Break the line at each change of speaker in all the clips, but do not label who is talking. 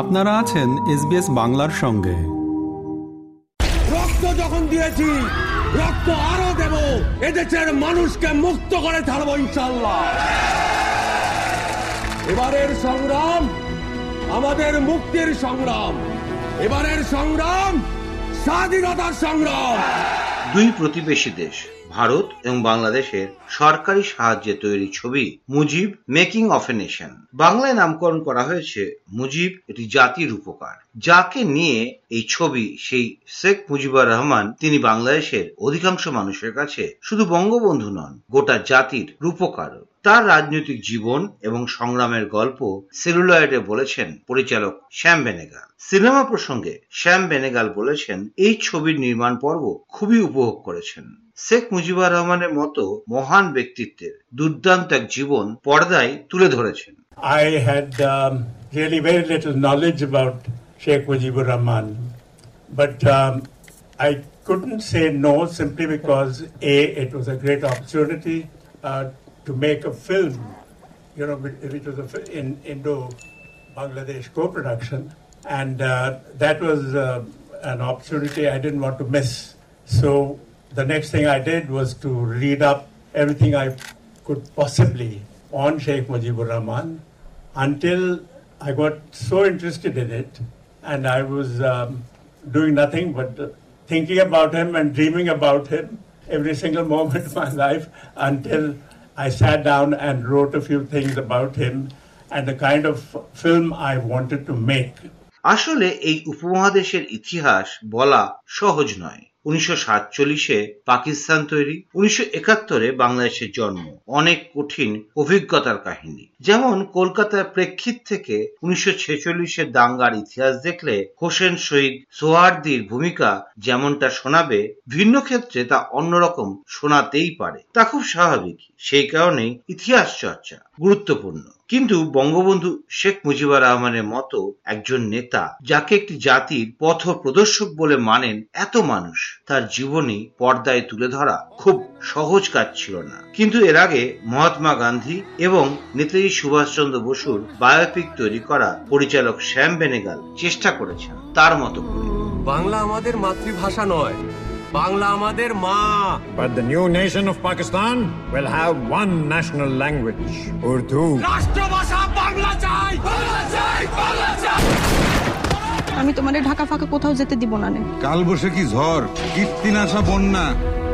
আপনারা আছেন এসবিএস বাংলার সঙ্গে।
রক্ত যখন দিয়েছি, রক্ত আরও দেব। এদেশের মানুষকে মুক্ত করে ছাড়বো ইনশাল্লাহ এবারের সংগ্রাম আমাদের মুক্তির সংগ্রাম। এবারের সংগ্রাম স্বাধীনতার সংগ্রাম।
দুই প্রতিবেশী দেশ, ভারত এবং বাংলাদেশের সরকারি সাহায্যে তৈরি ছবি Mujib making of a nation. বাংলায় নামকরণ করা হয়েছে মুজিব এটি জাতির উপকার যাকে নিয়ে এই ছবি সেই শেখ মুজিবুর রহমান, তিনি বাংলাদেশের অধিকাংশ মানুষের কাছে শুধু বঙ্গবন্ধু নন, গোটা জাতির রূপকার তার রাজনৈতিক জীবন এবং সংগ্রামের গল্প সেলুলয়েডে বলেছেন পরিচালক শ্যাম বেনেগাল। সিনেমা প্রসঙ্গে শ্যাম বেনেগাল বলেছেন এই ছবির নির্মাণ পর্ব খুবই উপভোগ করেছেন। শেখ মুজিবুর রহমানের মতো মহান ব্যক্তিত্বের দুর্দান্ত এক জীবন পর্দায় তুলে ধরেছেন।
Really very little knowledge about Sheikh Mujibur Rahman, but um, I couldn't say no simply because A, it was a great opportunity uh, to make a film, you know, which was a, in Indo Bangladesh co production, and uh, that was uh, an opportunity I didn't want to miss. So the next thing I did was to read up everything I could possibly on Sheikh Mujibur Rahman until I got so interested in it and I was um, doing nothing but thinking about him and dreaming about him every single moment of my life until I sat down and wrote a few things about him and the kind of film I wanted to make.
আসলে এই উপমহাদেশের ইতিহাস বলা সহজ নয় উনিশশো সাতচল্লিশে পাকিস্তান তৈরি, উনিশশো একাত্তরে বাংলাদেশের জন্ম। অনেক কঠিন অভিজ্ঞতার কাহিনী। যেমন, কলকাতার প্রেক্ষিত থেকে উনিশশো ছেচল্লিশের দাঙ্গার ইতিহাস দেখলে হোসেন শহীদ সোহার্দির ভূমিকা যেমনটা শোনাবে, ভিন্ন ক্ষেত্রে তা অন্যরকম শোনাতেই পারে। তা খুব স্বাভাবিক সেই কারণেই ইতিহাস চর্চা। গুরুত্বপূর্ণ। কিন্তু বঙ্গবন্ধু শেখ মুজিবুর রহমানের মতো একজন নেতা, যাকে একটি জাতির পথ প্রদর্শক বলে মানেন এত মানুষ, তার জীবনী পর্দায় তুলে ধরা খুব সহজ কাজ ছিল না। কিন্তু এর আগে মহাত্মা গান্ধী এবং নেতাজি সুভাষচন্দ্র বসুর বায়োপিক তৈরি করা পরিচালক শ্যাম বেনেগাল চেষ্টা করেছেন, তার মতো
বাংলা আমাদের মাতৃভাষা নয়। বাংলা আমাদের মা।
But the new nation of Pakistan will have one national language, Urdu.
রাষ্ট্রভাষা বাংলা চাই। বাংলা চাই বাংলা চাই।
আমি তোমাদের ঢাকা ফাঁকা কোথাও যেতে দিব না নে।
কাল বসে কি ঝড় কীর্তিনাশা বন্যা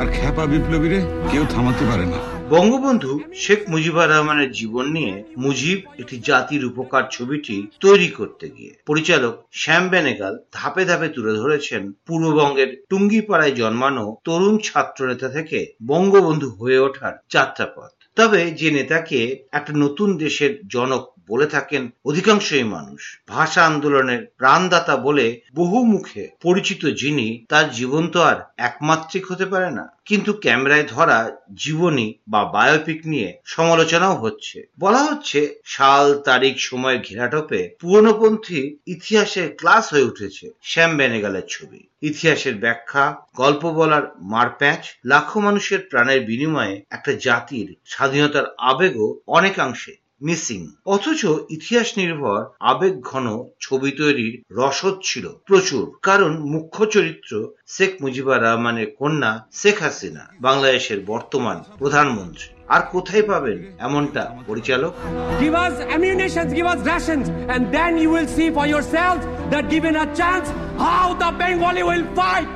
আর খেপা বিপ্লবীরে কেউ থামাতে পারে না।
বঙ্গবন্ধু শেখ মুজিবুর রহমানের জীবন নিয়ে মুজিব একটি জাতির উপকার ছবিটি তৈরি করতে গিয়ে পরিচালক শ্যাম বেনেগাল ধাপে ধাপে তুলে ধরেছেন পূর্ববঙ্গের টুঙ্গিপাড়ায় জন্মানো তরুণ ছাত্রনেতা থেকে বঙ্গবন্ধু হয়ে ওঠার যাত্রাপথ। তবে যে নেতাকে একটা নতুন দেশের জনক বলে থাকেন অধিকাংশই মানুষ। ভাষা আন্দোলনের প্রাণদাতা বলে বহু মুখে পরিচিত যিনি, তার জীবন তো আর একমাত্রিক হতে পারে না। কিন্তু ক্যামেরায় ধরা জীবনী বা বায়োপিক নিয়ে সমালোচনাও হচ্ছে। বলা হচ্ছে, সাল, তারিখ, সময়, ঘেরাটোপে পুরনোপন্থী ইতিহাসের ক্লাস হয়ে উঠেছে শ্যাম বেনেগালের ছবি। ইতিহাসের ব্যাখ্যা, গল্প বলার মারপ্যাঁচ, লাখো মানুষের প্রাণের বিনিময়ে একটা জাতির স্বাধীনতার আবেগও অনেকাংশে মিসিং অথচ ইতিহাস নির্ভর আবেগ ঘন ছবি তৈরির রসদ ছিল প্রচুর কারণ মুখ্য চরিত্র শেখ মুজিবুর রহমানের কন্যা শেখ হাসিনা বাংলাদেশের বর্তমান প্রধানমন্ত্রী আর কোথায় পাবেন এমনটা পরিচালক
Give us ammunition, give us rations, and then you will see for yourselves that given a chance, how the Bengali will fight.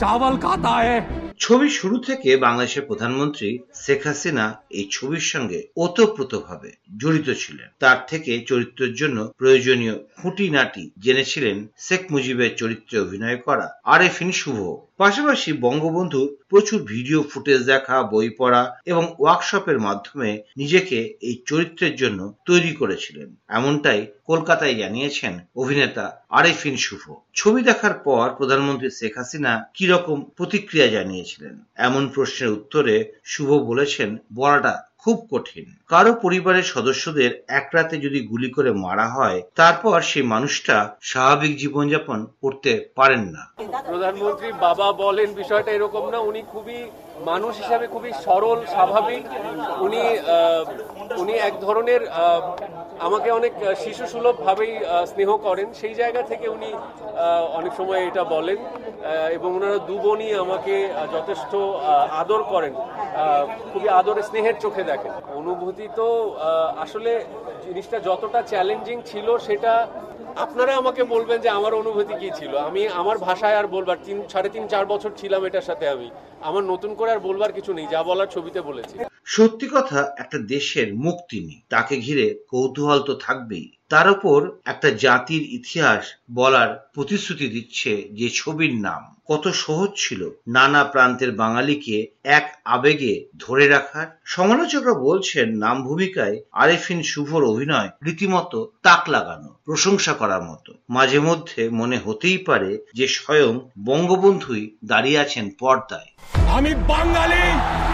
चावल खाता है
ছবির শুরু থেকে বাংলাদেশের প্রধানমন্ত্রী শেখ হাসিনা এই ছবির সঙ্গে ওতপ্রোতভাবে জড়িত ছিলেন। তার থেকে চরিত্রের জন্য প্রয়োজনীয় খুঁটিনাটি জেনেছিলেন শেখ মুজিবের চরিত্রে অভিনয় করা আরেফিন শুভ। পাশাপাশি বঙ্গবন্ধুর প্রচুর ভিডিও ফুটেজ দেখা, বই পড়া এবং ওয়ার্কশপের মাধ্যমে নিজেকে এই চরিত্রের জন্য তৈরি করেছিলেন। এমনটাই কলকাতায় জানিয়েছেন অভিনেতা আরেফিন শুভ। ছবি দেখার পর প্রধানমন্ত্রী শেখ হাসিনা কীরকম প্রতিক্রিয়া জানিয়েছিলেন? এমন প্রশ্নের উত্তরে শুভ বলেছেন, বলাটা খুব কঠিন। কারও পরিবারের সদস্যদের এক রাতে যদি গুলি করে মারা হয়, তারপর সেই মানুষটা স্বাভাবিক জীবনযাপন করতে পারেন না।
প্রধানমন্ত্রী বাবা বলেন বিষয়টা এরকম না, উনি খুবই মানুষ হিসাবে খুবই সরল স্বাভাবিক। উনি উনি এক ধরনের আমাকে অনেক আহ, শিশুসুলভ ভাবেই স্নেহ করেন। সেই জায়গা থেকে উনি অনেক সময় এটা বলেন এবং ওনারা দু বোনই আমাকে যথেষ্ট আদর করেন খুবই আদর স্নেহের চোখে দেখেন। অনুভূতি তো আসলে জিনিসটা যতটা চ্যালেঞ্জিং ছিল সেটা আপনারা আমাকে বলবেন যে আমার অনুভূতি কি ছিল? আমি আমার ভাষায় আর বলবার তিন, সাড়ে তিন, চার বছর ছিলাম এটার সাথে আমি। আমার নতুন করে আর বলবার কিছু নেই, যা বলার ছবিতে বলেছি।
সত্যি কথা, একটা দেশের মুক্তি নেই। তাকে ঘিরে কৌতূহল তো থাকবেই। তার উপর একটা জাতির ইতিহাস বলার প্রতিশ্রুতি দিচ্ছে যে ছবির নাম। কত সহজ ছিল নানা প্রান্তের বাঙালিকে এক আবেগে ধরে রাখার। সমালোচকরা বলছেন, নাম ভূমিকায় আরেফিন শুভর অভিনয় রীতিমতো তাক লাগানো, প্রশংসা করার মতো। মাঝে মধ্যে মনে হতেই পারে যে স্বয়ং বঙ্গবন্ধুই দাঁড়িয়ে আছেন পর্দায়।
আমি বাঙালি,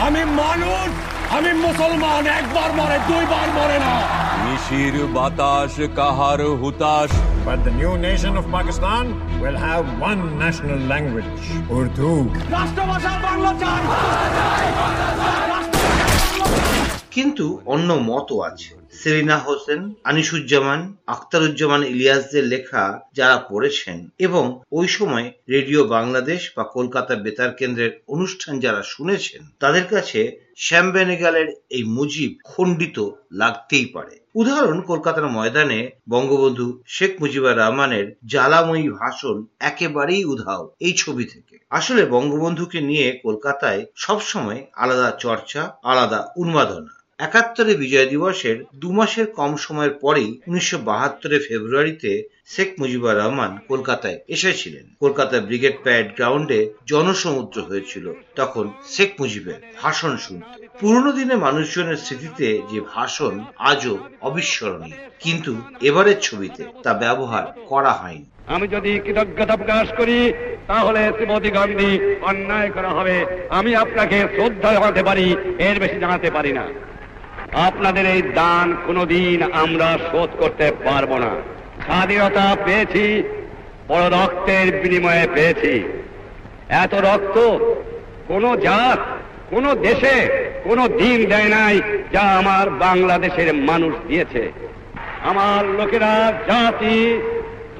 আমি মানুষ, আমি মুসলমান, একবার মরে, দুইবার মরে না।
নিশির বাতাস কাহার হুতাশ।
But the new nation of Pakistan will have one national language, Urdu.
রাষ্ট্রভাষা বাংলা চাই
কিন্তু অন্য মতও আছে। সেলিনা হোসেন আনিসুজ্জামান আখতারুজ্জামান ইলিয়াসদের লেখা যারা পড়েছেন এবং ওই সময় রেডিও বাংলাদেশ বা কলকাতা বেতার কেন্দ্রের অনুষ্ঠান যারা শুনেছেন তাদের কাছে শ্যাম বেনেগালের এই মুজিব খণ্ডিত লাগতেই পারে। উদাহরণ, কলকাতার ময়দানে বঙ্গবন্ধু শেখ মুজিবুর রহমানের জ্বালাময়ী ভাষণ একেবারেই উধাও এই ছবি থেকে। আসলে বঙ্গবন্ধুকে নিয়ে কলকাতায় সবসময় আলাদা চর্চা, আলাদা উন্মাদনা। একাত্তরে বিজয় দিবসের দু মাসের কম সময়ের পরেই উনিশশো বাহাত্তরের ফেব্রুয়ারিতে শেখ মুজিবুর রহমান কলকাতায় এসেছিলেন। কলকাতা ব্রিগেড প্যারেড গ্রাউন্ডে জনসমুদ্র হয়েছিল। তখন শেখ মুজিবের ভাষণ শুনতে। পুরনো দিনে মানুষজনের স্মৃতিতে যে ভাষণ আজও অবিস্মরণীয়। কিন্তু এবারের ছবিতে তা ব্যবহার করা হয়নি।
আমি যদি কৃতজ্ঞতা প্রকাশ করি, তাহলে শ্রীমতী গান্ধী অন্যায় করা হবে। আমি আপনাকে শ্রদ্ধা জানাতে পারি, এর বেশি জানাতে পারি না। আপনাদের এই দান কোনোদিন আমরা শোধ করতে পারব না। স্বাধীনতা পেয়েছি, বড় রক্তের বিনিময়ে পেয়েছি। এত রক্ত কোন জাত, কোন দেশে কোন দিন দেয় নাই যা আমার বাংলাদেশের মানুষ দিয়েছে। আমার লোকেরা, জাতি,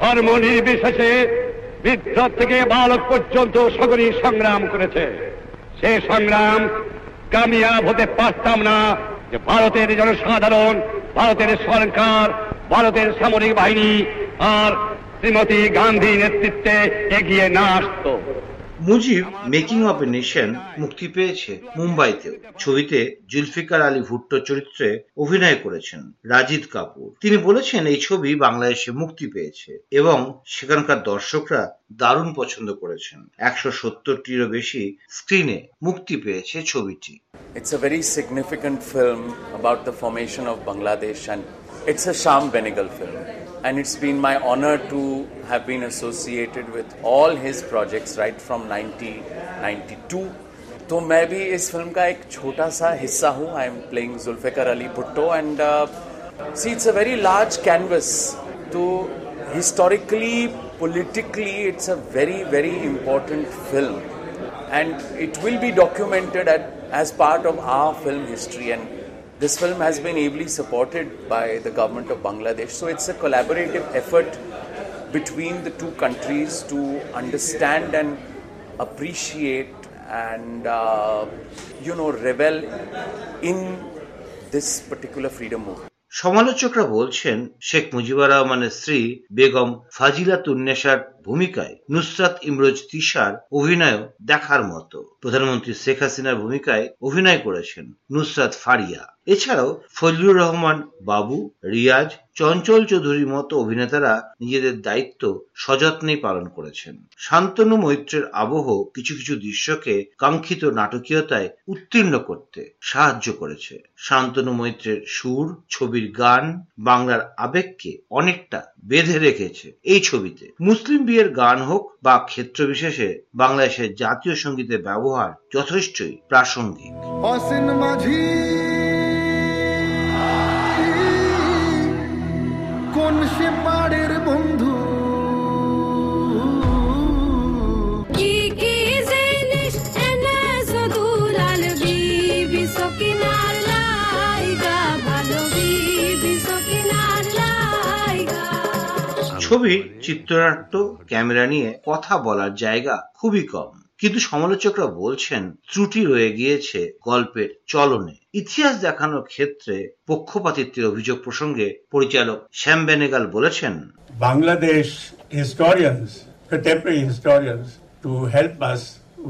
ধর্ম নির্বিশেষে বৃদ্ধ থেকে বালক পর্যন্ত সকলেই সংগ্রাম করেছে। সে সংগ্রাম কামিয়াব হতে পারতাম না যে ভারতের জনসাধারণ, ভারতের সরকার, ভারতের সামরিক বাহিনী আর শ্রীমতী গান্ধী নেতৃত্বে এগিয়ে না আসতো।
Mujib making of a nation মুক্তি পেয়েছে মুম্বাইতেও। ছবিতে জুলফিকার আলী ভুট্টো চরিত্রে অভিনয় করেছেন রাজিদ কাপুর। তিনি বলেছেন এই ছবি বাংলাদেশে মুক্তি পেয়েছে এবং সেখানকার দর্শকরা দারুণ পছন্দ করেছেন। একশো সত্তরটিরও বেশি স্ক্রিনে মুক্তি পেয়েছে ছবিটি।
It's a very significant film about the formation of Bangladesh, and it's a Sham Benegal film. And it's been my honor to have been associated with all his projects right from 1992. तो मैं भी इस film का एक छोटा सा हिस्सा हूँ I am playing Zulfikar Ali Bhutto and see it's a very large canvas तो historically politically it's a very very important film and it will be documented at, as part of our film history and this film has been ably supported by the government of Bangladesh so it's a collaborative effort between the two countries to understand and appreciate and uh, you know revel in this particular freedom movement
সমালোচকরা বলছেন শেখ মুজিবুর রহমানের স্ত্রী বেগম ফাজিলা তুন্নেসার ভূমিকায় নুসরাত ইমরোজ তিশার অভিনয় দেখার মতো। প্রধানমন্ত্রী শেখ হাসিনার ভূমিকায় অভিনয় করেছেন নুসরাত ফারিয়া। এছাড়াও ফজলুর রহমান, বাবু, রিয়াজ, চঞ্চল চৌধুরীর মতো অভিনেতারা নিজেদের দায়িত্ব সযত্নে পালন করেছেন। শান্তনু মৈত্রের আবহ কিছু কিছু দৃশ্যকে কাঙ্ক্ষিত নাটকীয়তায় উত্তীর্ণ করতে সাহায্য করেছে। শান্তনু মৈত্রের সুর, ছবির গান, বাংলার আবেগকে অনেকটা বেঁধে রেখেছে। এই ছবিতে মুসলিম বিয়ের গান হোক বা ক্ষেত্র বিশেষে, বাংলাদেশের জাতীয় সঙ্গীতের ব্যবহার যথেষ্টই প্রাসঙ্গিক।
মাঝি
ছবির চিত্রনাট্য ক্যামেরা নিয়ে কথা বলার জায়গা খুবই কম কিন্তু সমালোচকরা বলছেন ত্রুটি রয়ে গিয়েছে গল্পের চলনে ইতিহাস দেখানোর ক্ষেত্রে পক্ষপাতিত্বের অভিযোগ প্রসঙ্গে পরিচালক শ্যাম বেনেগাল বলেছেন
Bangladesh historians, contemporary historians, to help us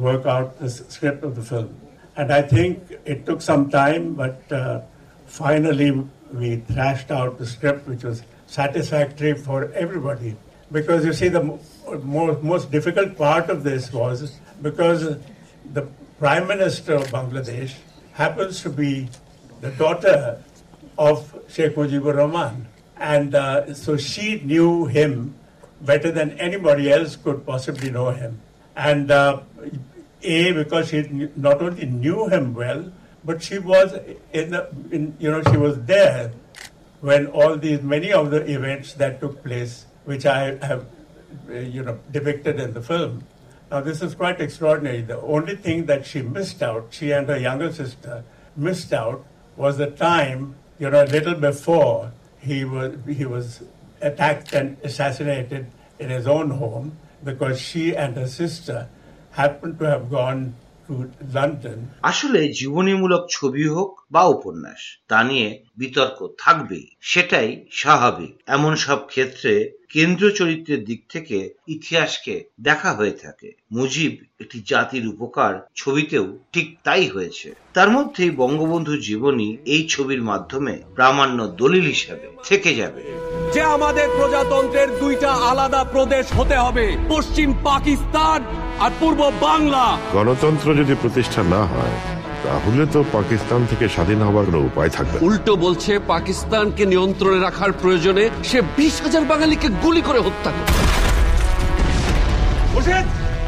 work out the script of the film. And I think it took some time, but uh, finally we thrashed out the script which was satisfactory for everybody. Because you see, the mo- mo- most difficult part of this was because the Prime Minister of Bangladesh happens to be the daughter of Sheikh Mujibur Rahman. And uh, so she knew him better than anybody else could possibly know him. And uh, A, because she not only knew him well, but she was in the, in, you know, she was there when all these, many of the events that took place, which I have, uh, you know, depicted in the film. Now, this is quite extraordinary. The only thing that she missed out, she and her younger sister missed out, was the time, you know, a little before he was he was attacked and assassinated in his own home because she and her sister happened to have gone
আসলে জীবনীমূলক ছবি হোক বা উপন্যাস, তা নিয়ে বিতর্ক থাকবেই, সেটাই স্বাভাবিক। এমন সব ক্ষেত্রে কেন্দ্রীয় চরিত্রের দিক থেকে ইতিহাসকে দেখা হয়ে থাকে। মুজিব একটি জাতির উপকার ছবিতেও ঠিক তাই হয়েছে। তার মধ্যেই বঙ্গবন্ধু জীবনী এই ছবির মাধ্যমে প্রামাণ্য দলিল হিসাবে থেকে যাবে।
যে আমাদের প্রজাতন্ত্রের দুইটা আলাদা প্রদেশ হতে হবে পশ্চিম পাকিস্তান আর পূর্ব বাংলা।
গণতন্ত্র যদি প্রতিষ্ঠা না হয় তাহলে তো পাকিস্তান থেকে স্বাধীন হবার কোনো উপায় থাকবে
উল্টো বলছে পাকিস্তানকে নিয়ন্ত্রণে রাখার প্রয়োজনে সে বিশ হাজার বাঙালিকে গুলি করে হত্যা করে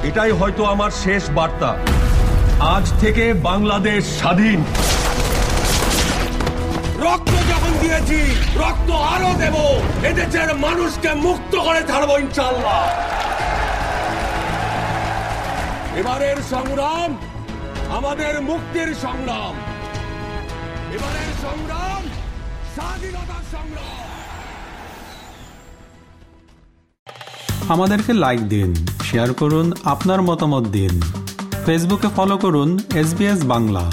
এটাই হয়তো আমার শেষ বার্তা। আজ থেকে বাংলাদেশ স্বাধীন। রক্ত যখন দিয়েছি রক্ত আরও দেব। এদেশের মানুষকে মুক্ত করে ছাড়বো ইনশাল্লাহ এবারের সংগ্রাম আমাদের মুক্তির সংগ্রাম। এবারের সংগ্রাম স্বাধীনতার সংগ্রাম।
আমাদেরকে লাইক দিন শেয়ার করুন, আপনার মতামত দিন। ফেসবুকে ফলো করুন এস বাংলা